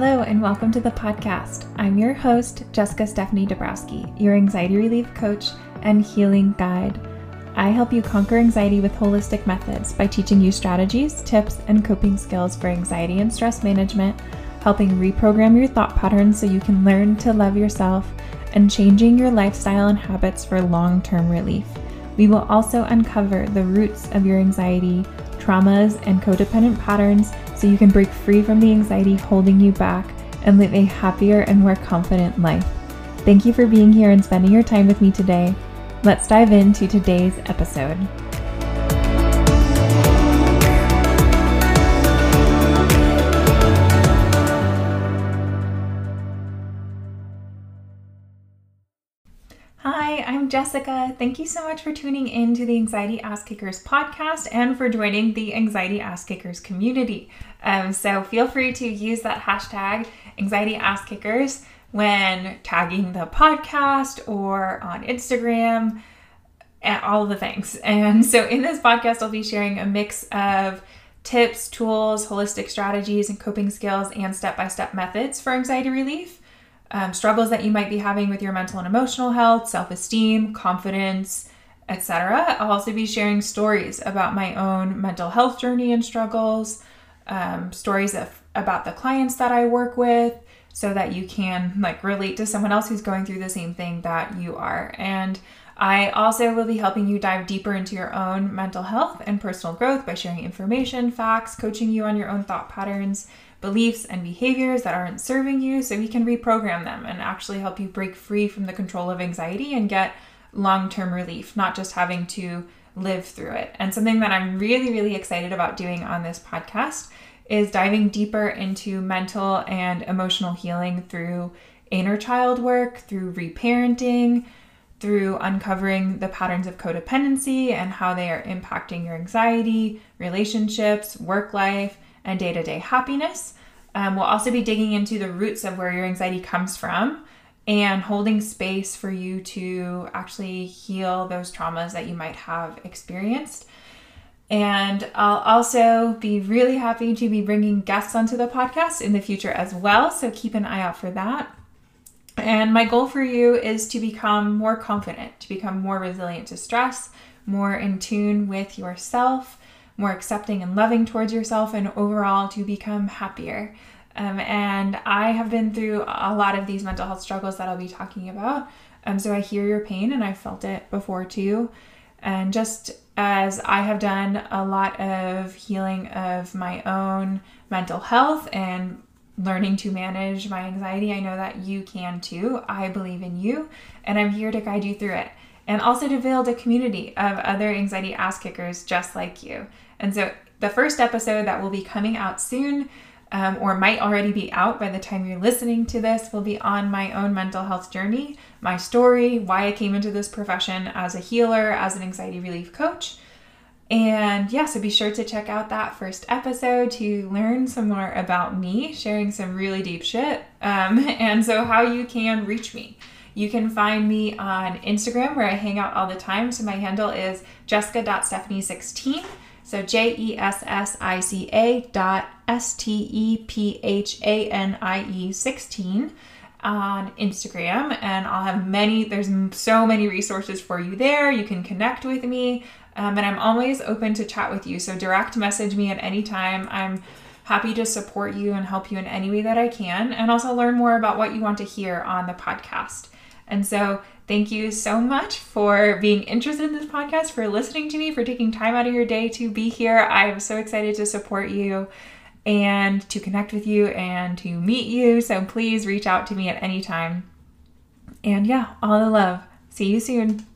and welcome to the podcast. I'm your host, Jessica Stephanie Dabrowski, your anxiety relief coach and healing guide. I help you conquer anxiety with holistic methods by teaching you strategies, tips, and coping skills for anxiety and stress management, helping reprogram your thought patterns so you can learn to love yourself, and changing your lifestyle and habits for long term relief. We will also uncover the roots of your anxiety, traumas, and codependent patterns so you can break free from the anxiety holding you back and live a happier and more confident life. Thank you for being here and spending your time with me today. Let's dive into today's episode. Jessica. Thank you so much for tuning in to the Anxiety Ass Kickers podcast and for joining the Anxiety Ass Kickers community. Um, so feel free to use that hashtag Anxiety Ass Kickers when tagging the podcast or on Instagram and all the things. And so in this podcast, I'll be sharing a mix of tips, tools, holistic strategies, and coping skills and step by step methods for anxiety relief, um, struggles that you might be having with your mental and emotional health, self esteem, confidence, etc. I'll also be sharing stories about my own mental health journey and struggles, um, stories of, about the clients that I work with, so that you can like relate to someone else who's going through the same thing that you are. And I also will be helping you dive deeper into your own mental health and personal growth by sharing information, facts, coaching you on your own thought patterns, beliefs, and behaviors that aren't serving you so we can reprogram them and actually help you break free from the control of anxiety and get long term relief, not just having to live through it. And something that I'm really, really excited about doing on this podcast is diving deeper into mental and emotional healing through inner child work, through reparenting, through uncovering the patterns of codependency and how they are impacting your anxiety, relationships, work life, and day to day happiness. Um, we'll also be digging into the roots of where your anxiety comes from and holding space for you to actually heal those traumas that you might have experienced and I'll also be really happy to be bringing guests onto the podcast in the future as well. So keep an eye out for that. And my goal for you is to become more confident, to become more resilient to stress, more in tune with yourself, more accepting and loving towards yourself, and overall to become happier. Um, and I have been through a lot of these mental health struggles that I'll be talking about. Um, so I hear your pain and I felt it before too. And just as I have done a lot of healing of my own mental health and learning to manage my anxiety, I know that you can too. I believe in you, and I'm here to guide you through it. And also to build a community of other anxiety ass kickers just like you. And so, the first episode that will be coming out soon um, or might already be out by the time you're listening to this, will be on my own mental health journey, my story, why I came into this profession as a healer, as an anxiety relief coach. And yeah, so be sure to check out that first episode to learn some more about me, sharing some really deep shit. Um, and so, how you can reach me. You can find me on Instagram where I hang out all the time. So, my handle is jessica.stephanie16. So J E S S I C A dot S T E P H A N I E 16 on Instagram. And I'll have many, there's so many resources for you there. You can connect with me. Um, and I'm always open to chat with you. So direct message me at any time. I'm happy to support you and help you in any way that I can, and also learn more about what you want to hear on the podcast. And so Thank you so much for being interested in this podcast, for listening to me, for taking time out of your day to be here. I'm so excited to support you and to connect with you and to meet you. So please reach out to me at any time. And yeah, all the love. See you soon.